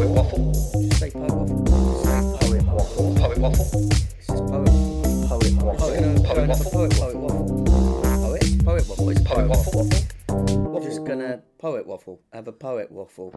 Poet waffle. Say poet waffle. Say Poet waffle. Poet waffle. It's just poet. Poet Oh, waffle. gonna, Poet going for waffle. poet, poet waffle. Poet, poet waffle. It's Poet waffle. We're just gonna poet waffle. Have a poet waffle.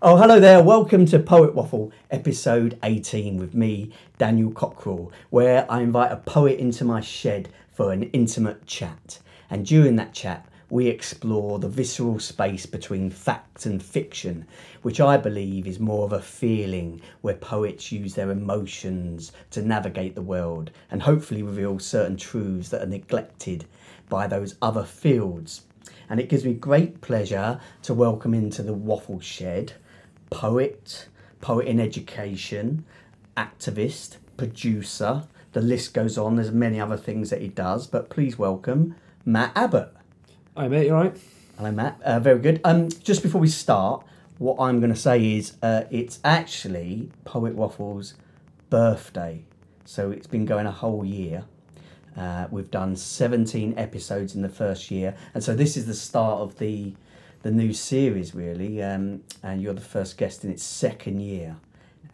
Oh, hello there. Welcome to Poet Waffle, episode 18, with me, Daniel Cockrill, where I invite a poet into my shed for an intimate chat. And during that chat, we explore the visceral space between fact and fiction, which I believe is more of a feeling where poets use their emotions to navigate the world and hopefully reveal certain truths that are neglected by those other fields. And it gives me great pleasure to welcome into the Waffle Shed poet, poet in education, activist, producer. The list goes on. There's many other things that he does, but please welcome Matt Abbott. Hi mate, you alright? Hello, Matt. Uh, very good. Um, just before we start, what I'm going to say is uh, it's actually Poet Waffle's birthday. So it's been going a whole year. Uh, we've done 17 episodes in the first year, and so this is the start of the the new series, really. Um, and you're the first guest in its second year.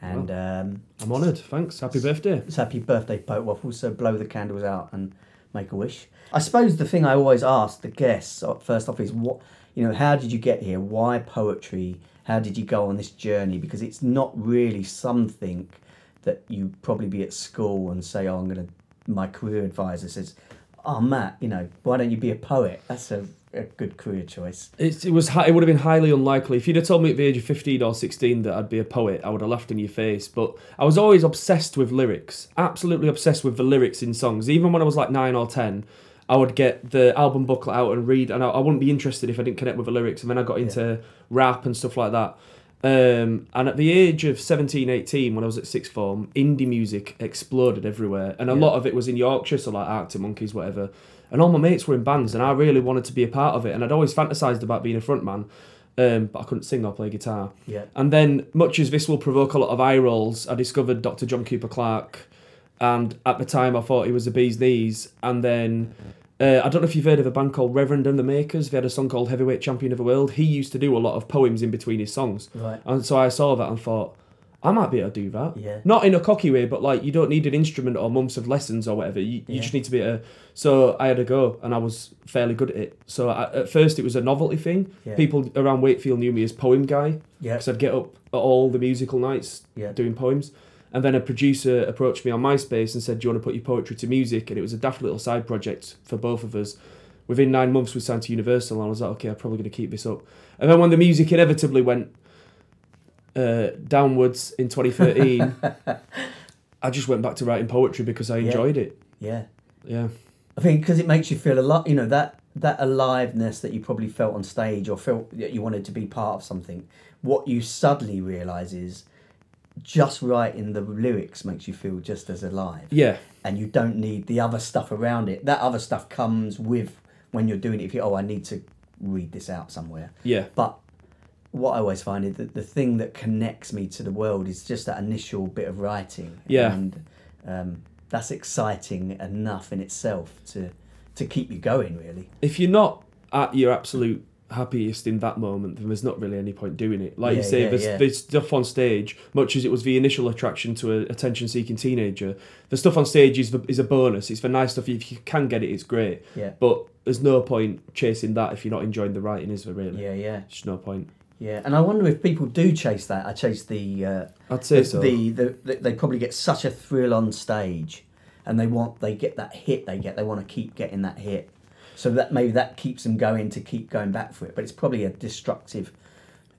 And um, I'm honoured, thanks. Happy birthday. it's happy birthday, Poet Waffle. So blow the candles out and make a wish. I suppose the thing I always ask the guests uh, first off is what you know. How did you get here? Why poetry? How did you go on this journey? Because it's not really something that you probably be at school and say, "Oh, I'm to." My career advisor says, "Oh, Matt, you know, why don't you be a poet? That's a, a good career choice." It's, it was it would have been highly unlikely if you'd have told me at the age of 15 or 16 that I'd be a poet. I would have laughed in your face. But I was always obsessed with lyrics, absolutely obsessed with the lyrics in songs. Even when I was like nine or ten, I would get the album booklet out and read, and I, I wouldn't be interested if I didn't connect with the lyrics. And then I got into rap and stuff like that. Um, and at the age of 17, 18, when I was at sixth form, indie music exploded everywhere. And a lot of it was in Yorkshire, so like Arctic Monkeys, whatever. And all my mates were in bands, and I really wanted to be a part of it. And I'd always fantasized about being a frontman, um, but I couldn't sing or play guitar. Yeah. And then, much as this will provoke a lot of eye rolls, I discovered Dr. John Cooper Clarke. And at the time, I thought he was a bee's knees. And then, uh, I don't know if you've heard of a band called Reverend and the Makers. They had a song called Heavyweight Champion of the World. He used to do a lot of poems in between his songs. Right. And so I saw that and thought, I might be able to do that. Yeah. Not in a cocky way, but like you don't need an instrument or months of lessons or whatever. You, you Yeah. just need to be a. So I had a go and I was fairly good at it. So I, at first it was a novelty thing. Yeah. People around Wakefield knew me as Poem Guy Yeah. because I'd get up at all the musical nights Yeah. doing poems. And then a producer approached me on MySpace and said, Do you want to put your poetry to music? And it was a daft little side project for both of us. Within nine months, we signed to Universal, and I was like, Okay, I'm probably going to keep this up. And then when the music inevitably went uh, downwards in 2013, I just went back to writing poetry because I Yeah. enjoyed it. Yeah. Yeah. I think because it makes you feel a lot, you know, that that aliveness that you probably felt on stage or felt that you wanted to be part of something. What you suddenly realise is just writing the lyrics makes you feel just as alive, Yeah. and you don't need the other stuff around it. That other stuff comes with when you're doing it. If you oh, I need to read this out somewhere, Yeah. but what I always find is that the thing that connects me to the world is just that initial bit of writing. Yeah. And um, that's exciting enough in itself to to keep you going, really. if you're not at your absolute happiest in that moment, then there's not really any point doing it. Like you say, yeah, there's, yeah. there's stuff on stage, much as it was the initial attraction to a attention-seeking teenager. The stuff on stage is the, is a bonus. It's the nice stuff. If you can get it, it's great. Yeah. But there's no point chasing that if you're not enjoying the writing, is there really? Yeah, yeah, Just no point. Yeah. And I wonder if people do chase that. I chase the. Uh, I'd say the, so. the, the, the they probably get such a thrill on stage, and they want they get that hit they get. They want to keep getting that hit, so that maybe that keeps them going to keep going back for it. But it's probably a destructive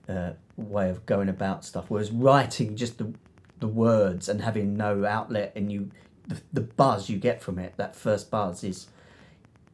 uh, way of going about stuff. Whereas writing just the the words and having no outlet and you the, the buzz you get from it that first buzz is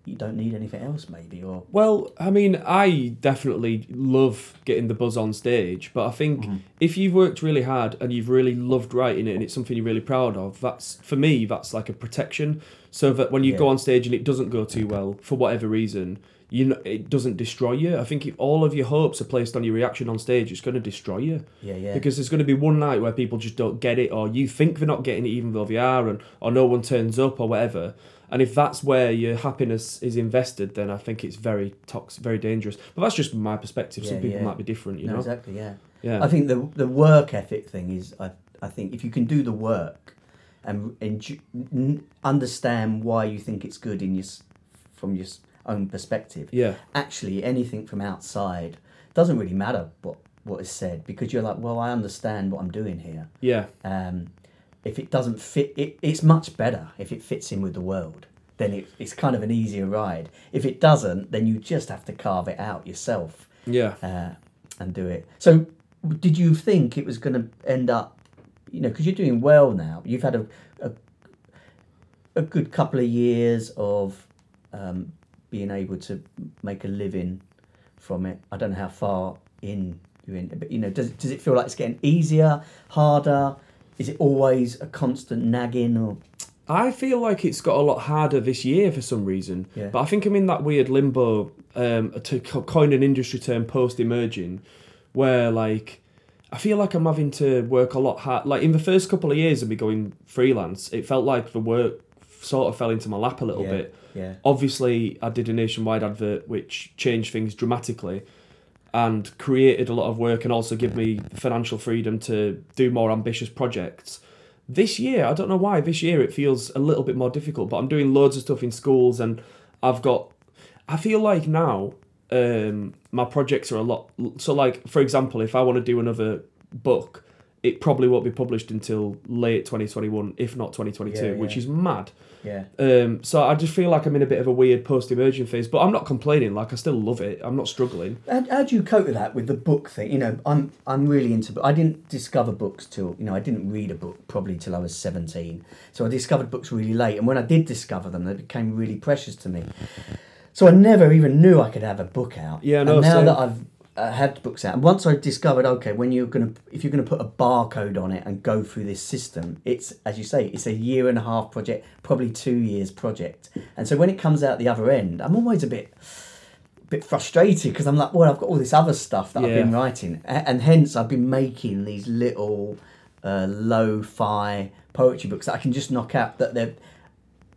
you don't need anything else maybe or Well, I mean, I definitely love getting the buzz on stage, but I think Mm-hmm. if you've worked really hard and you've really loved writing it and it's something you're really proud of, that's for me, that's like a protection. So that when you go on stage and it doesn't go too well for whatever reason, you know, it doesn't destroy you. I think if all of your hopes are placed on your reaction on stage, it's going to destroy you. yeah yeah Because there's going to be one night where people just don't get it, or you think they're not getting it even though they are, and or no one turns up or whatever. And if that's where your happiness is invested, then I think it's very toxic, very dangerous. But that's just my perspective. Some people yeah. might be different, you no, know. exactly yeah Yeah. I think the the work ethic thing is. I I think if you can do the work and n- understand why you think it's good in your from your own perspective. Yeah. Actually, anything from outside doesn't really matter what what is said because you're like, well, I understand what I'm doing here. Yeah. Um, if it doesn't fit, it, it's much better if it fits in with the world. Then it, it's kind of an easier ride. If it doesn't, then you just have to carve it out yourself Yeah. uh, and do it. So, did you think it was going to end up, you know, because you're doing well now? You've had a, a, a good couple of years of um, being able to make a living from it. I don't know how far in you're in, but you know, does does it feel like it's getting easier, harder? Is it always a constant nagging or? I feel like it's got a lot harder this year for some reason. Yeah. But I think I'm in that weird limbo, um, to co- coin an industry term, post emerging, where like I feel like I'm having to work a lot hard. Like in the first couple of years of me going freelance, it felt like the work sort of fell into my lap a little Yeah, bit. yeah. Obviously, I did a nationwide advert which changed things dramatically and created a lot of work and also give me financial freedom to do more ambitious projects. This year, I don't know why, this year it feels a little bit more difficult, but I'm doing loads of stuff in schools and I've got I feel like now um, my projects are a lot so like for example, if I want to do another book, it probably won't be published until late 2021 if not 2022, Yeah, which is mad. Yeah. Um, so I just feel like I'm in a bit of a weird post-emerging phase, but I'm not complaining. Like I still love it. I'm not struggling. How, how do you cope with that with the book thing? You know, I'm I'm really into. I didn't discover books till you know I didn't read a book probably till I was seventeen. So I discovered books really late, and when I did discover them, they became really precious to me. So I never even knew I could have a book out. Yeah, no, And now same. that I've uh, had books out, and once I discovered, okay, when you're gonna if you're gonna put a barcode on it and go through this system, it's as you say, it's a year and a half project, probably two years project. And so when it comes out the other end, I'm always a bit bit frustrated because I'm like, well, I've got all this other stuff that I've been writing, and hence I've been making these little uh, lo-fi poetry books that I can just knock out. That they're.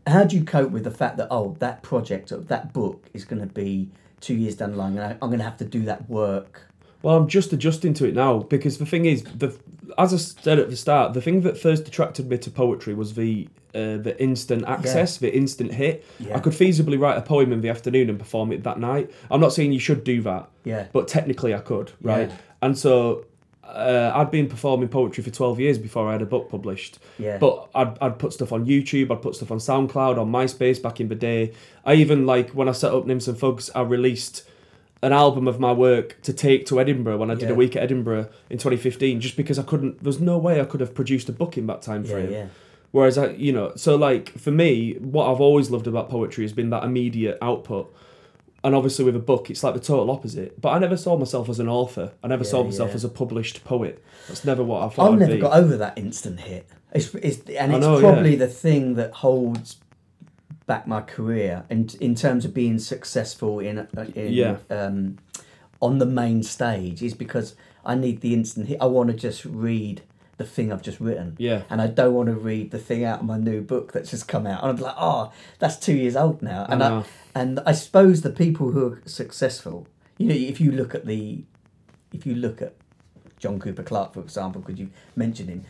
How do you cope with the fact that oh, that project or that book is going to be two years down the line, and I, I'm going to have to do that work? Well, I'm just adjusting to it now because the thing is, the as I said at the start, the thing that first attracted me to poetry was the uh, the instant access, the instant hit. Yeah. I could feasibly write a poem in the afternoon and perform it that night. I'm not saying you should do that, Yeah. but technically I could, right? Yeah. And so uh, I'd been performing poetry for 12 years before I had a book published. Yeah. But I'd, I'd put stuff on YouTube, I'd put stuff on SoundCloud, on MySpace back in the day. I even, like, when I set up Nymphs and Thugs, I released an album of my work to take to Edinburgh when I did Yeah. a week at Edinburgh in 2015, just because I couldn't, there's no way I could have produced a book in that time Yeah, frame. yeah. Whereas I, you know, so like for me, what I've always loved about poetry has been that immediate output. And obviously with a book, it's like the total opposite. But I never saw myself as an author. I never saw myself yeah. as a published poet. That's never what I thought I've I'd never be. got over that instant hit. It's, it's and it's know, probably yeah. the thing that holds back my career in in terms of being successful in, in Yeah. um, on the main stage is because I need the instant hit. I want to just read the thing I've just written. Yeah. And I don't want to read the thing out of my new book that's just come out. And I'm like, oh, that's two years old now. And I, know. and I suppose the people who are successful, you know, if you look at the, if you look at John Cooper Clarke, for example, because you mentioned him,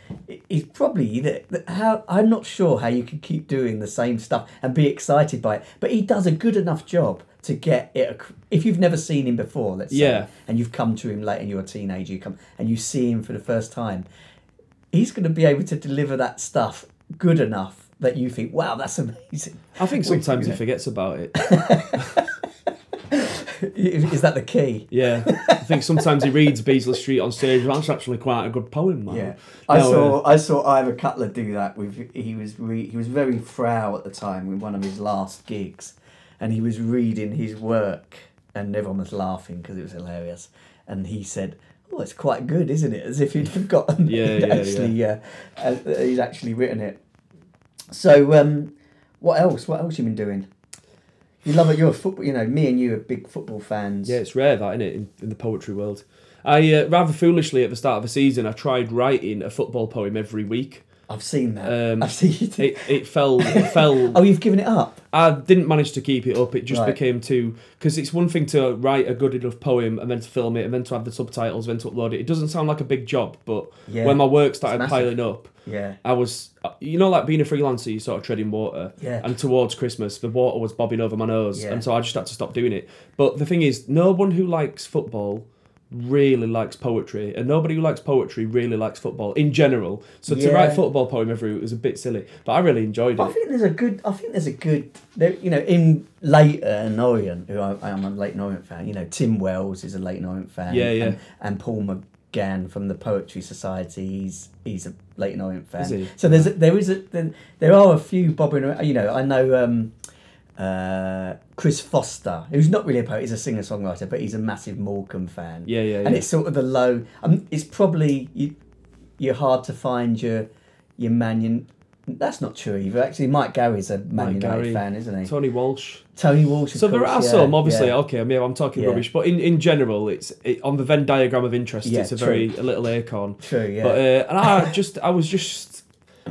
he's probably the, how I'm not sure how you can keep doing the same stuff and be excited by it, but he does a good enough job to get it. If you've never seen him before, let's say, Yeah. and you've come to him late and you're a teenager, you come and you see him for the first time, he's going to be able to deliver that stuff good enough that you think, wow, that's amazing. I think sometimes he forgets about it. Is that the key? Yeah. I think sometimes he reads Beasley Street on stage. That's actually quite a good poem, man. Yeah, I No, saw uh, I saw Ivor Cutler do that with he was re, he was very frou at the time with one of his last gigs, and he was reading his work, and everyone was laughing because it was hilarious, and he said. Oh, it's quite good, isn't it? As if he'd forgotten. Yeah, he'd yeah, actually, Uh, uh, he'd actually written it. So, um, what else? What else you been doing? You love it. You're a football. You know, me and you are big football fans. Yeah, it's rare that, isn't it, in, in the poetry world. I uh, rather foolishly at the start of the season, I tried writing a football poem every week, I've seen that. Um, I've seen you do- It it fell it fell. Oh, you've given it up. I didn't manage to keep it up. It just Right. became too because it's one thing to write a good enough poem and then to film it and then to have the subtitles, and then to upload it. It doesn't sound like a big job, but Yeah. when my work started piling up, Yeah. I was, you know, like being a freelancer, you sort of treading water. Yeah. And towards Christmas, the water was bobbing over my nose, Yeah. and so I just had to stop doing it. But the thing is, no one who likes football really likes poetry, and nobody who likes poetry really likes football in general. So to Yeah. write a football poem every week was a bit silly, but I really enjoyed it. I it. think there's a good. I think there's a good. There, you know, in Leyton and Orient, who I, I'm a Leyton Orient fan. You know, Tim Wells is a Leyton Orient fan. Yeah, yeah. And, and Paul McGann from the Poetry Society. He's he's a Leyton Orient fan. Is he? So there's a, there is a there, there are a few bobbing around. You know, I know. Um, uh, Chris Foster, who's not really a poet, he's a singer songwriter, but he's a massive Morecambe fan. Yeah, yeah, And it's sort of the low. Um, it's probably you. You're hard to find your your Man. That's not true either. Actually, Mike Garry's a Man Mike United Garry, fan, isn't he? Tony Walsh. Tony Walsh. So there course, are yeah, some, obviously. yeah. Okay, I mean, I'm talking Yeah. rubbish, but in, in general, it's it, on the Venn diagram of interest. Yeah, it's a true. very a little acorn. True, yeah. But uh, and I just I was just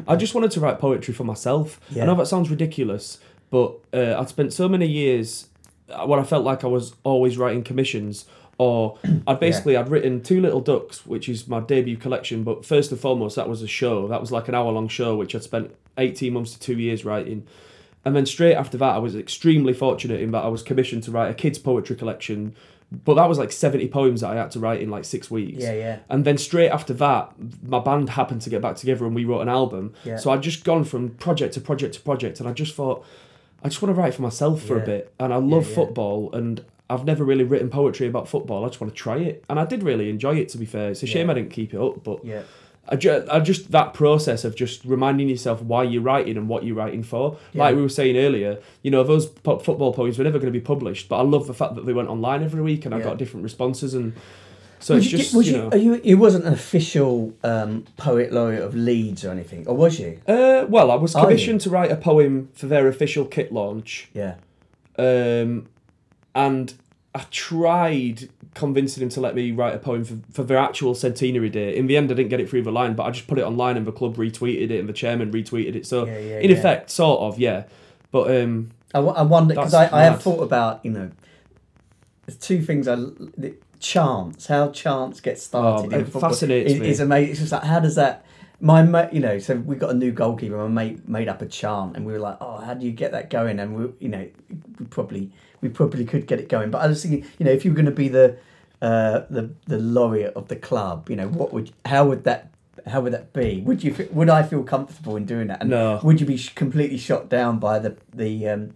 I just wanted to write poetry for myself. Yeah. I know that sounds ridiculous, but uh, I'd spent so many years uh, when I felt like I was always writing commissions. Or I'd basically I'd written Two Little Ducks, which is my debut collection. But first and foremost, that was a show. That was like an hour long show, which I'd spent eighteen months to two years writing. And then straight after that, I was extremely fortunate in that I was commissioned to write a kids' poetry collection. But that was like 70 poems that I had to write in like six weeks. Yeah, yeah. And then straight after that, my band happened to get back together and we wrote an album. Yeah. So I'd just gone from project to project to project and I just thought, I just want to write for myself for Yeah. a bit. And I love yeah. football and I've never really written poetry about football. I just want to try it. And I did really enjoy it, to be fair. It's a shame Yeah. I didn't keep it up, but Yeah. I just, I just that process of just reminding yourself why you're writing and what you're writing for. Like we were saying earlier, you know, those po- football poems were never going to be published, but I love the fact that they went online every week and I got different responses and so it's you, just was you know. are you, you wasn't an official um, poet laureate of Leeds or anything, or was you? Uh, well, I was commissioned to write a poem for their official kit launch, Yeah. um, and I tried convincing him to let me write a poem for, for their actual centenary day. In the end, I didn't get it through the line, but I just put it online, and the club retweeted it, and the chairman retweeted it. So, Yeah, yeah, in yeah. effect, sort of, yeah. But um, I, I wonder because I, I have thought about you know, there's two things I chance how chance gets started. Oh, in it football fascinates is, me. is amazing. It's just like how does that. My mate, you know, so we got a new goalkeeper. My mate made up a chant, and we were like, "Oh, how do you get that going?" And we, you know, we probably we probably could get it going. But I was thinking, you know, if you were going to be the uh, the the laureate of the club, you know, what would how would that how would that be? Would you would I feel comfortable in doing that? And No. Would you be sh- completely shot down by the the um,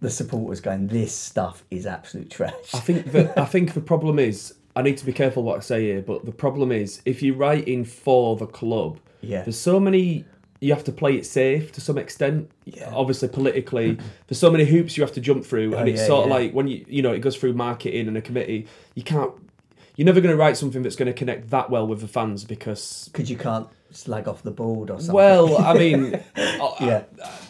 the supporters going, "This stuff is absolute trash"? I think that I think the problem is I need to be careful what I say here, but the problem is if you're writing for the club, Yeah. there's so many you have to play it safe to some extent. Yeah. Obviously, politically, there's so many hoops you have to jump through, and Oh, it's yeah, sort of yeah. like when you you know it goes through marketing and a committee. You can't. You're never going to write something that's going to connect that well with the fans because Because you can't slag off the board or something. well, I mean, uh, Yeah.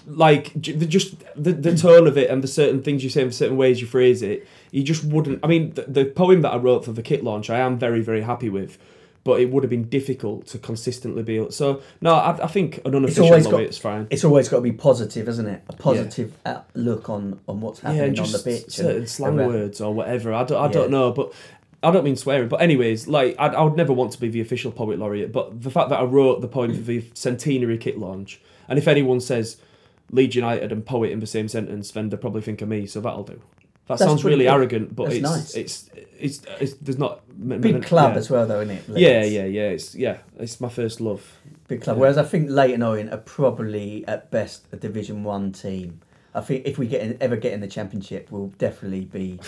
like just the, the tone of it and the certain things you say and the certain ways you phrase it, you just wouldn't. I mean, the, the poem that I wrote for the kit launch, I am very very happy with, but it would have been difficult to consistently be. able- So no, I, I think an it's unofficial it's got is fine. it's always got to be positive, isn't it? A positive look on on what's Yeah, happening and on the pitch. certain and slang around- words or whatever. I don't, I Yeah. don't know, but I don't mean swearing. But anyways, like I'd, I would never want to be the official poet laureate. But the fact that I wrote the poem for the centenary kit launch, and if anyone says Leeds United and poet in the same sentence, then they probably think of me. So that'll do. That That's sounds really good. arrogant, but That's it's, nice. it's it's it's there's not Big club yeah. as well, though, isn't it? Yeah, Leeds? yeah, yeah. It's yeah, it's my first love. Big club. Whereas I think Leyton Orient are probably at best a Division One team. I think if we get in, ever get in the Championship, we'll definitely be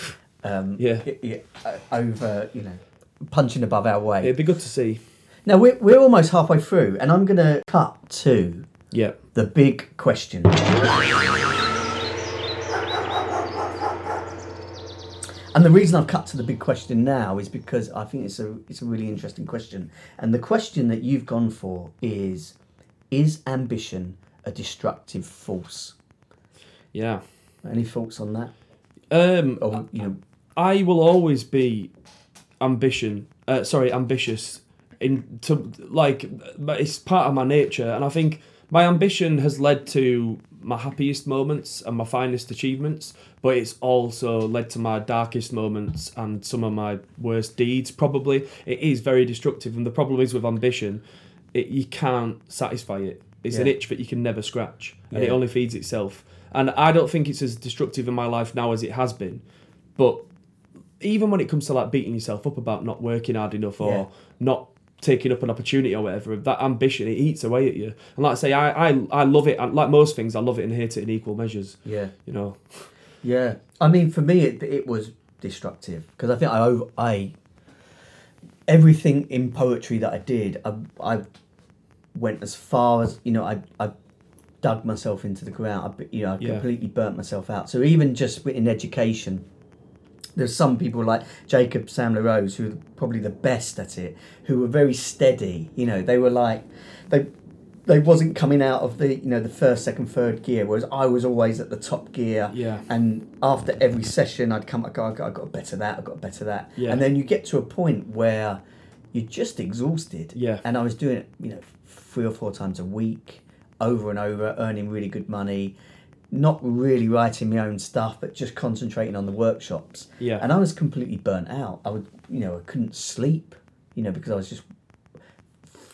um, Yeah. uh, over, you know, punching above our weight. It'd be good to see. Now we're we're almost halfway through, and I'm going to cut to Yeah. the big question. And the reason I've cut to the big question now is because I think it's a it's a really interesting question. And the question that you've gone for is is ambition a destructive force? Yeah. Any thoughts on that? Um, Or you know I will always be ambition. Uh, sorry, ambitious in to like but it's part of my nature and i think my ambition has led to my happiest moments and my finest achievements but it's also led to my darkest moments and some of my worst deeds probably. It is very destructive and the problem is with ambition it, you can't satisfy it. It's an itch that you can never scratch and it only feeds itself. And i don't think it's as destructive in my life now as it has been but even when it comes to like beating yourself up about not working hard enough or Yeah. not taking up an opportunity or whatever, that ambition it eats away at you. And like I say, I I, I love it. And like most things, I love it and hate it in equal measures. Yeah. You know. Yeah, I mean, for me, it, it was destructive because I think I over I everything in poetry that I did, I, I went as far as you know, I I dug myself into the ground. I, you know, I Yeah. completely burnt myself out. So even just in education, there's some people like Jacob Sam-La Rose who are probably the best at it, who were very steady. You know, they were like they they wasn't coming out of the you know the first, second, third gear, whereas I was always at the top gear. Yeah. And after every session, I'd come, I got, I got better that, I got better that. Yeah. And then you get to a point where you're just exhausted. Yeah. And I was doing it, you know, three or four times a week, over and over, earning really good money, not really writing my own stuff, but just concentrating on the workshops. Yeah. And I was completely burnt out. I would, you know, I couldn't sleep, you know, because I was just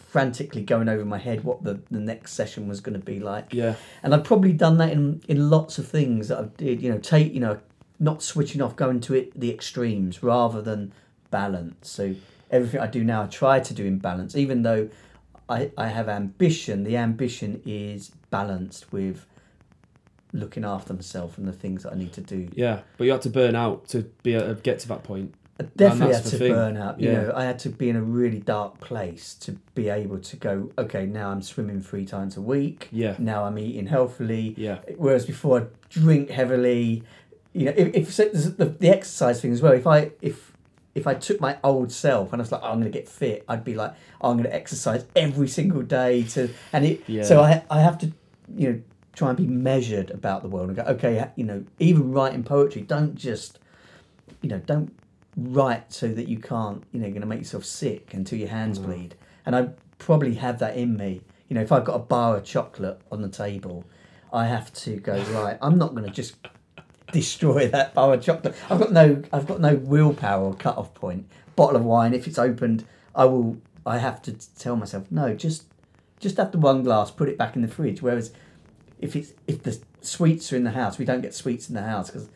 frantically going over my head what the, the next session was going to be like. Yeah. And I've probably done that in, in lots of things that I did, you know, take, you know, not switching off, going to it the extremes rather than balance. So everything I do now, I try to do in balance, even though I, I have ambition. The ambition is balanced with looking after myself and the things that I need to do. Yeah. But you had to burn out to be able to get to that point. I definitely had to burn out. You Yeah. know, I had to be in a really dark place to be able to go. Okay, now I'm swimming three times a week. Yeah. Now I'm eating healthily. Yeah. Whereas before I drink heavily. You know, if, if so the, the exercise thing as well. If I if if I took my old self and I was like, oh, I'm going to get fit, I'd be like, oh, I'm going to exercise every single day to, and it. Yeah. So I I have to, you know, try and be measured about the world and go, okay, you know, even writing poetry, don't just, you know, don't write so that you can't, you know, you're going to make yourself sick until your hands mm. bleed. And I probably have that in me. You know, if I've got a bar of chocolate on the table, I have to go right. I'm not going to just destroy that bar of chocolate. I've got no, I've got no willpower or cut off point. Bottle of wine, if it's opened, I will. I have to tell myself no, just, just have the one glass, put it back in the fridge. Whereas, if it's if the sweets are in the house, we don't get sweets in the house because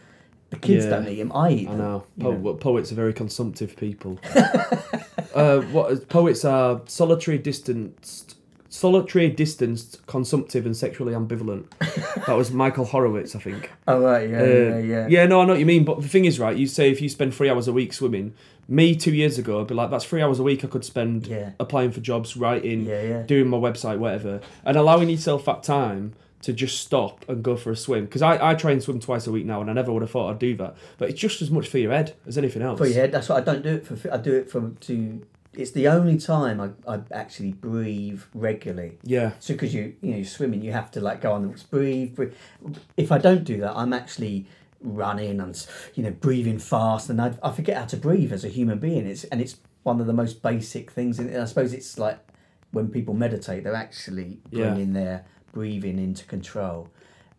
the kids Yeah. don't eat them. I eat I them. know. you Po- well, poets are very consumptive people. uh, what poets are solitary, distanced, solitary, distanced, consumptive, and sexually ambivalent. that was Michael Horovitz, I think. Oh right, yeah, Uh, yeah, yeah. Yeah, no, I know what you mean. But the thing is, right, you say if you spend three hours a week swimming, me two years ago, I'd be like, that's three hours a week I could spend Yeah. applying for jobs, writing, Yeah, yeah. doing my website, whatever. And allowing yourself that time to just stop and go for a swim. Because I, I try and swim twice a week now, and I never would have thought I'd do that. But it's just as much for your head as anything else. For your head, that's why I don't do it for. I do it for to. It's the only time I, I actually breathe regularly. Yeah. So because you you know you're swimming, you have to like go on and breathe, breathe. If I don't do that, I'm actually running and you know breathing fast, and I, I forget how to breathe as a human being. It's and it's one of the most basic things. And I suppose it's like when people meditate, they're actually Yeah. bringing their breathing into control.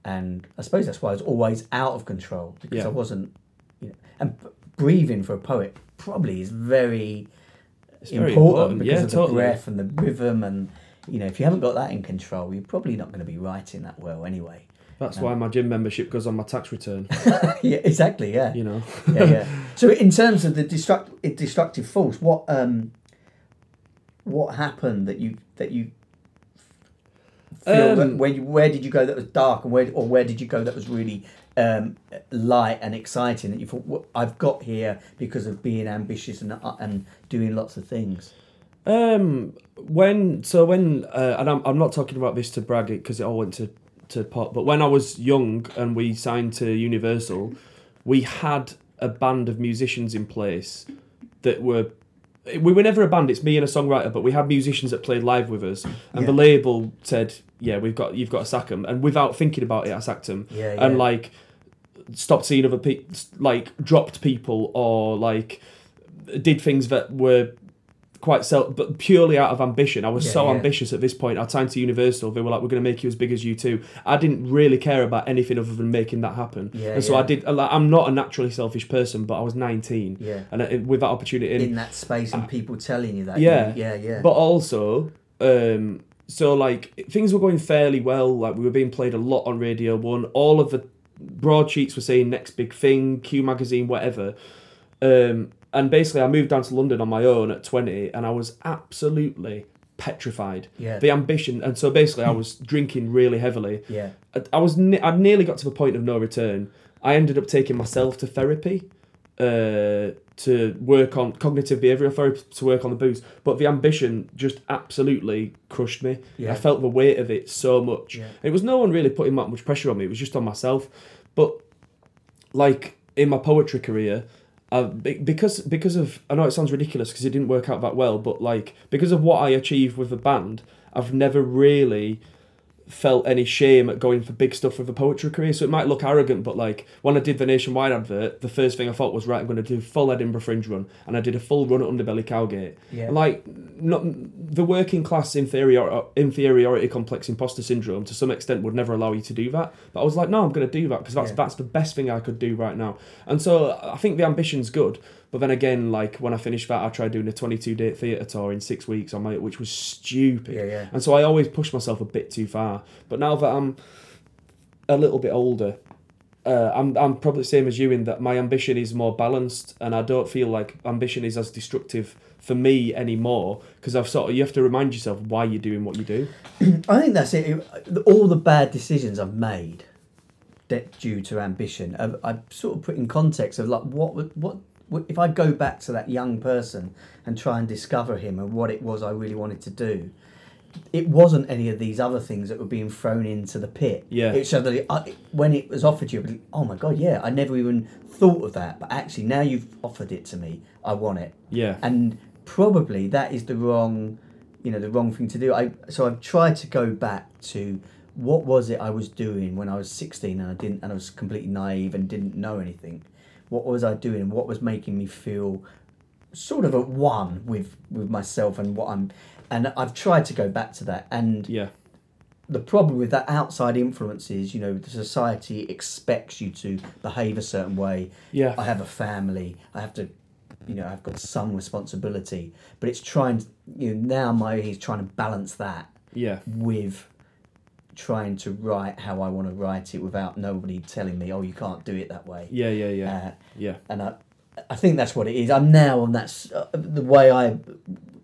And I suppose that's why I was always out of control because Yeah. I wasn't. You know, and breathing for a poet probably is very It's very important, important. because Yeah, of the totally. breath and the rhythm and you know if you haven't got that in control you're probably not going to be writing that well anyway That's why my gym membership goes on my tax return. yeah exactly yeah You know. yeah yeah so in terms of the destruct destructive force what um what happened that you that you Um, where where did you go that was dark and where or where did you go that was really um, light and exciting that you thought "What I've got here because of being ambitious and uh, and doing lots of things Um, when so when uh, and I'm I'm not talking about this to brag it because it all went to to pot, but when I was young and we signed to Universal, we had a band of musicians in place that were. We were never a band. It's me and a songwriter, but we had musicians that played live with us, and the label said, "Yeah, we've got you've got to sack them." And without thinking about it, I sacked them. Yeah, And like stopped seeing other people, like dropped people, or like did things that were quite self, but purely out of ambition. I was Yeah, so yeah. ambitious at this point. I signed to Universal. They were like, "We're going to make you as big as you too." I didn't really care about anything other than making that happen. Yeah, and so yeah. I did. I'm not a naturally selfish person, but I was 19. Yeah. And I, with that opportunity, in that space and people telling you that. yeah, yeah, yeah. But also, um, so like things were going fairly well. Like we were being played a lot on Radio One. All of the broadsheets were saying next big thing, Q magazine, whatever. Um, and basically, I moved down to London on my own at twenty, and I was absolutely petrified. Yeah. The ambition, and so basically, I was drinking really heavily. yeah, I- I was ne- I nearly got to the point of no return. I ended up taking myself to therapy uh, to work on cognitive behavioural therapy to work on the booze, but the ambition just absolutely crushed me. Yeah. I felt the weight of it so much. Yeah. It was no one really putting that much pressure on me. It was just on myself. But like in my poetry career, uh, be- because because of I know it sounds ridiculous because it didn't work out that well, but like because of what I achieved with the band, I've never really felt any shame at going for big stuff with a poetry career. So it might look arrogant, but like when I did the nationwide advert, the first thing I thought was right, I'm going to do full Edinburgh Fringe run, and I did a full run at Underbelly Cowgate. Yeah. And, like not the working class inferior inferiority complex imposter syndrome to some extent would never allow you to do that. But I was like, no, I'm going to do that because that's Yeah. that's the best thing I could do right now. And so I think the ambition's good. But then again, like when I finished that, I tried doing a 22 date theatre tour in six weeks on my, which was stupid. Yeah, yeah. And so I always push myself a bit too far. But now that I'm a little bit older, uh, I'm I'm probably the same as you in that my ambition is more balanced, and I don't feel like ambition is as destructive for me anymore because I've sort of you have to remind yourself why you're doing what you do. I think that's it. All the bad decisions I've made, that due to ambition, I've, I've sort of put in context of like what would what, if I go back to that young person and try and discover him and what it was I really wanted to do. It wasn't any of these other things that were being thrown into the pit. Yeah. It's so that it, uh, I, when it was offered to you, oh my god, yeah, I never even thought of that. But actually, now you've offered it to me, I want it Yeah. and probably that is the wrong you know the wrong thing to do i so i've tried to go back to what was it i was doing when i was 16 and i didn't and i was completely naive and didn't know anything what was i doing what was making me feel sort of at one with with myself and what i'm and i've tried to go back to that and yeah. the problem with that outside influence is, you know, the society expects you to behave a certain way. Yeah. I have a family. I have to, you know, I've got some responsibility. But it's trying, you know, now my he's trying to balance that Yeah. with trying to write how I want to write it without nobody telling me, oh, you can't do it that way. Yeah. Yeah. Yeah. Uh, yeah. and I, I think that's what it is. I'm now on that. Uh, the way I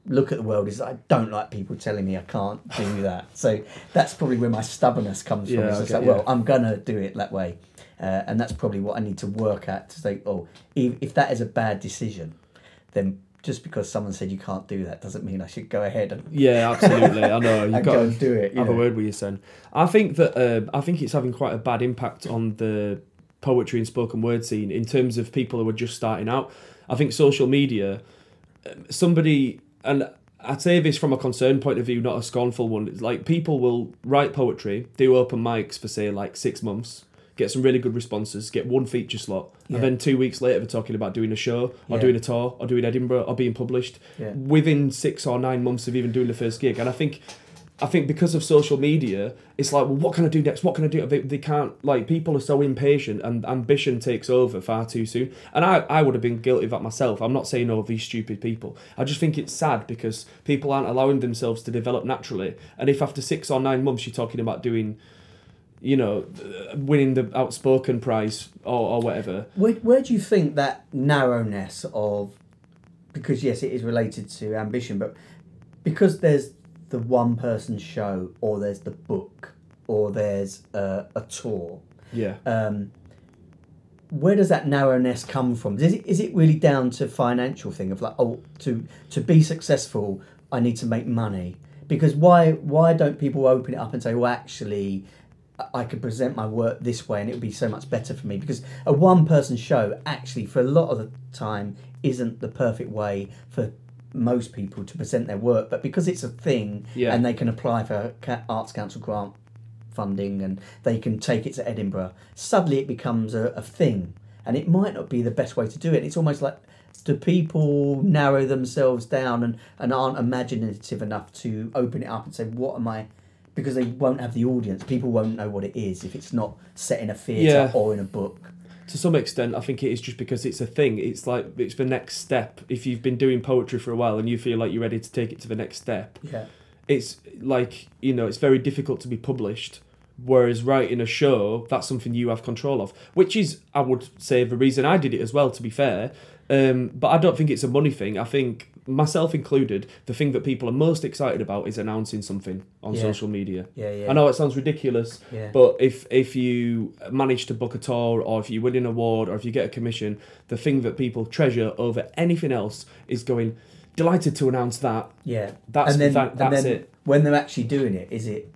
look at the world is I don't like people telling me I can't do that. So that's probably where my stubbornness comes from. Yeah, just like, well, yeah. I'm gonna do it that way, uh, and that's probably what I need to work at to say, oh, if, if that is a bad decision, then just because someone said you can't do that doesn't mean I should go ahead and, Yeah, absolutely. I know you've got go to and do it. You have a word with your son. I think that uh, I think it's having quite a bad impact on the poetry and spoken word scene in terms of people who are just starting out. I think social media, um, somebody, and I'd say this from a concerned point of view, not a scornful one. It's like people will write poetry, do open mics for say like six months, get some really good responses, get one feature slot, Yeah. and then two weeks later they're talking about doing a show or Yeah. doing a tour or doing Edinburgh or being published Yeah. within six or nine months of even doing the first gig. And I think I think because of social media, it's like, well, what can I do next? What can I do? They, they can't, like, people are so impatient and ambition takes over far too soon. And I, I would have been guilty of that myself. I'm not saying, all oh, these stupid people. I just think it's sad because people aren't allowing themselves to develop naturally. And if after six or nine months you're talking about doing, you know, winning the outspoken prize or, or whatever, Where, where do you think that narrowness of, because yes, it is related to ambition, but because there's the one person show, or there's the book, or there's uh, a tour, yeah. um, where does that narrowness come from? Is it, is it really down to financial thing of like, oh, to to be successful, I need to make money? Because why why don't people open it up and say, well, actually, I- could present my work this way and it would be so much better for me? Because a one person show actually, for a lot of the time, isn't the perfect way for most people to present their work. But because it's a thing Yeah. and they can apply for Arts Council grant funding and they can take it to Edinburgh, suddenly it becomes a, a thing. And it might not be the best way to do it. It's almost like do people narrow themselves down and, and aren't imaginative enough to open it up and say, what am I? Because they won't have the audience. People won't know what it is if it's not set in a theatre Yeah. or in a book. to some extent, I think it is just because it's a thing. It's like it's the next step. If you've been doing poetry for a while and you feel like you're ready to take it to the next step, Yeah. it's like you know it's very difficult to be published. Whereas writing a show, that's something you have control of, which is I would say the reason I did it as well. To be fair, um, but I don't think it's a money thing. I think myself included, the thing that people are most excited about is announcing something on Yeah. social media. Yeah, yeah. I know it sounds ridiculous, Yeah. but if if you manage to book a tour or if you win an award or if you get a commission, the thing that people treasure over anything else is going delighted to announce that. Yeah. That's and then, that- and that's then it. When they're actually doing it, is it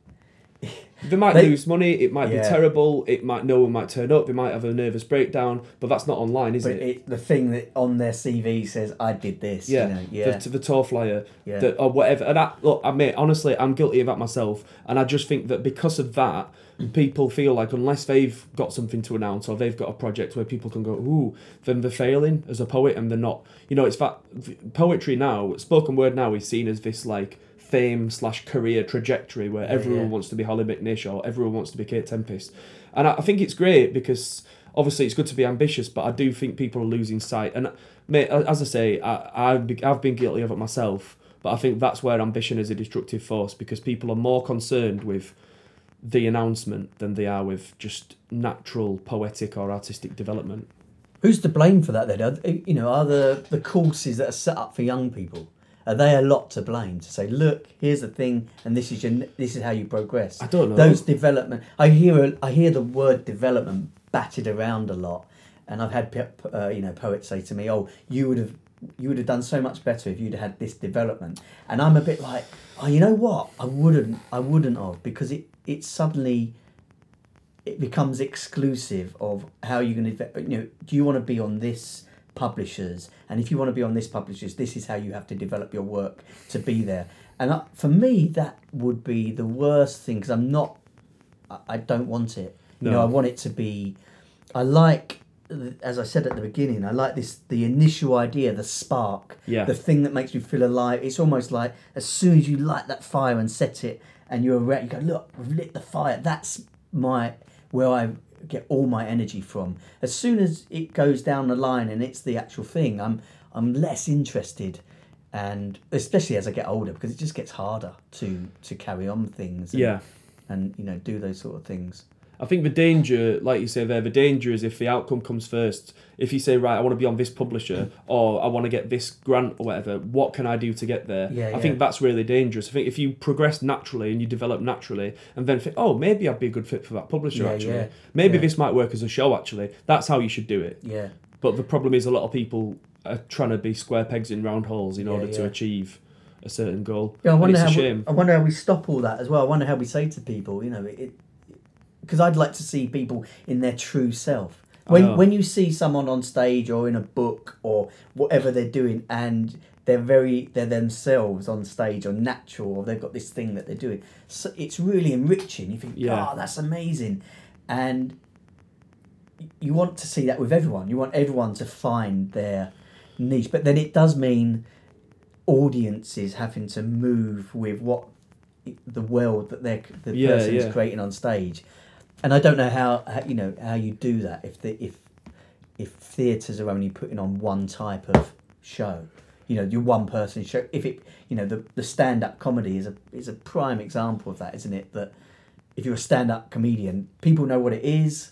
They might They- lose money, it might Yeah. be terrible, it might no one might turn up, they might have a nervous breakdown, but that's not online, is but it? it, the thing that on their CV says I did this. Yeah, You know? Yeah. The, to the tour flyer, Yeah. the, or whatever. And I, look, I mean, honestly, I'm guilty of that myself, and I just think that because of that, people feel like unless they've got something to announce or they've got a project where people can go, ooh, then they're failing as a poet, and they're not. You know, it's that poetry now, spoken word now is seen as this like fame slash career trajectory where everyone yeah. wants to be Hollie McNish or everyone wants to be Kate Tempest, and I, I think it's great because obviously it's good to be ambitious, but I do think people are losing sight. And mate, as I say, I, I've, be, I've been guilty of it myself, but I think that's where ambition is a destructive force because people are more concerned with the announcement than they are with just natural poetic or artistic development. Who's to blame for that then? Are, you know, are the, the courses that are set up for young people, are they a lot to blame to say, look, here's the thing, and this is your, this is how you progress? I don't know. Those development, I hear I hear the word development batted around a lot, and I've had uh, you know poets say to me, oh, you would have you would have done so much better if you'd had this development, and I'm a bit like, oh, you know what, I wouldn't, I wouldn't have because it it suddenly it becomes exclusive of how you're going to you know do you want to be on this publishers and if you want to be on this publishers this is how you have to develop your work to be there and I, for me that would be the worst thing because i'm not I, I don't want it you know No. i want it to be i like as i said at the beginning i like this the initial idea the spark Yeah. the thing that makes me feel alive it's almost like as soon as you light that fire and set it and you're around you go look we've lit the fire that's my where i get all my energy from. As soon as it goes down the line and it's the actual thing i'm i'm less interested. And especially as i get older because it just gets harder to to carry on things and, Yeah. and you know do those sort of things I think the danger, like you say there, the danger is if the outcome comes first. If you say, right, I want to be on this publisher or I want to get this grant or whatever, what can I do to get there? Yeah, I yeah. think that's really dangerous. I think if you progress naturally and you develop naturally and then think, oh, maybe I'd be a good fit for that publisher Yeah, actually. Maybe this might work as a show actually. That's how you should do it. yeah But the problem is a lot of people are trying to be square pegs in round holes in order to achieve a certain goal. Yeah, I wonder it's how we. I wonder how we stop all that as well. I wonder how we say to people, you know, it because I'd like to see people in their true self. When know. when you see someone on stage or in a book or whatever they're doing, and they're very they're themselves on stage or natural, or they've got this thing that they're doing, so it's really enriching. You think, Yeah. oh, that's amazing, and you want to see that with everyone. You want everyone to find their niche, but then it does mean audiences having to move with what the world that they're the Yeah, person's yeah. creating on stage and i don't know how, how you know how you do that if the if if theatres are only putting on one type of show. You know your one person show if it you know the, the stand-up comedy is a is a prime example of that isn't it? That if you're a stand-up comedian people know what it is.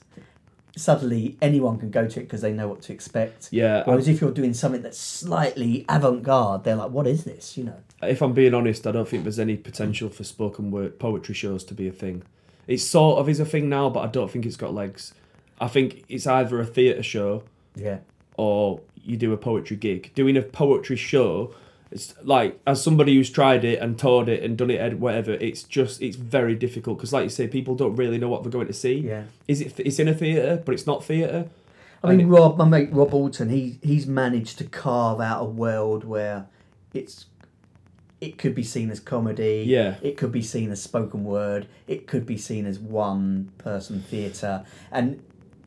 Suddenly anyone can go to it because they know what to expect. Yeah, whereas if you're doing something that's slightly avant-garde they're like what is this? You know? If I'm being honest, I don't think there's any potential for spoken word poetry shows to be a thing. It sort of is a thing now, but I don't think it's got legs. I think it's either a theatre show yeah or you do a poetry gig. Doing a poetry show, it's like as somebody who's tried it and toured it and done it and whatever. It's just it's very difficult because, like you say, people don't really know what they're going to see. Yeah. Is it? It's in a theatre, but it's not theatre. I mean, Rob, my mate Rob Auton, he he's managed to carve out a world where it's it could be seen as comedy. Yeah. It could be seen as spoken word. It could be seen as one person theatre, and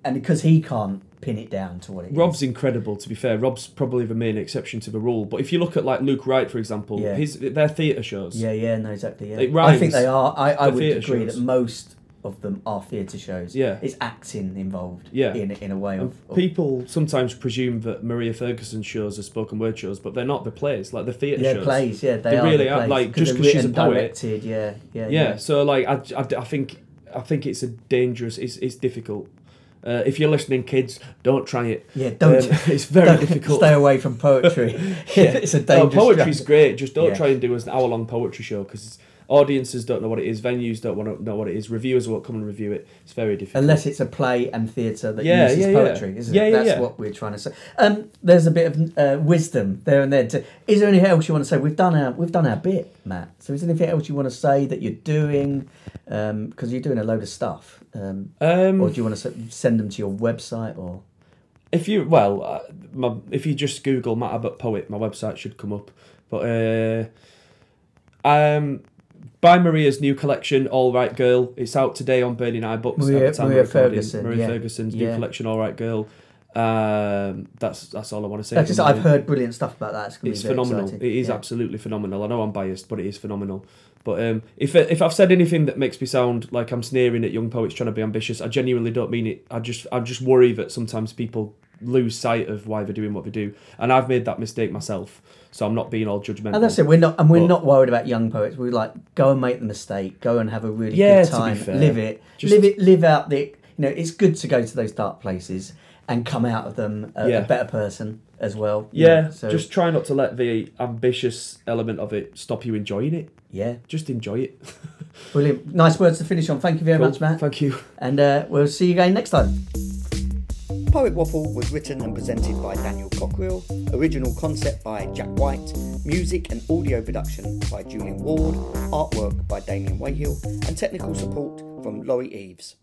and because he can't pin it down to what it is. Rob's incredible. To be fair, Rob's probably the main exception to the rule. But if you look at like Luke Wright, for example, Yeah. his their theatre shows. Yeah, yeah, no, exactly. Yeah, It I think they are. I, I would agree shows. that most of them are theatre shows. Yeah. it's acting involved. Yeah. in in a way of, of people sometimes presume that Maria Ferguson shows are spoken word shows, but they're not. The plays, like the theatre yeah shows. plays. Yeah, they, They are really the are, Like, just they're 'cause she's a poet. directed. Yeah, yeah, Yeah, so like I, I, I think I think it's a dangerous. It's it's difficult. Uh, if you're listening, kids, don't try it. Yeah, don't. Um, it's very don't difficult. Stay away from poetry. yeah. it's a No, dangerous. poetry's drug. great. Just don't Yeah. try and do an hour long poetry show because audiences don't know what it is, venues don't want to know what it is, reviewers won't come and review it. It's very difficult. Unless it's a play and theatre that Yeah, uses yeah, yeah. poetry, isn't it? yeah, That's yeah. what we're trying to say. Um, there's a bit of uh, wisdom there and there. Is there anything else you want to say? We've done our we've done our bit, Matt. So is there anything else you want to say that you're doing? Because you're doing a load of stuff. Um, um, or do you want to send them to your website or? if you well, uh, my, if you just Google Matt Abbott poet, my website should come up. But uh, um, buy Maria's new collection, All Right Girl. It's out today on Burning Eye Books. Maria- at the time Maria of. Ferguson, Maria yeah. Ferguson's Yeah. new collection, All Right Girl. Um, that's that's all I want to say. Just, I've heard brilliant stuff about that. It's, It's phenomenal. exciting. It is Yeah. absolutely phenomenal. I know I'm biased, but it is phenomenal. But um, if if I've said anything that makes me sound like I'm sneering at young poets trying to be ambitious, I genuinely don't mean it. I just I just worry that sometimes people lose sight of why they're doing what they do, and I've made that mistake myself. So I'm not being all judgmental. And that's it. We're not, and we're But- not worried about young poets. We like go and make the mistake, go and have a really Yeah, good time, fair. live it, Just- live it, live out the. You know, it's good to go to those dark places and come out of them a, Yeah. a better person as well. Yeah, know, so just try not to let the ambitious element of it stop you enjoying it. yeah, Just enjoy it. brilliant. Nice words to finish on. Thank you very Cool. much, Matt. Thank you. And uh, we'll see you again next time. Poet Waffle was written and presented by Daniel Cockrill, original concept by Jack White, music and audio production by Julian Ward, artwork by Damien Wayhill, and technical support from Laurie Eves.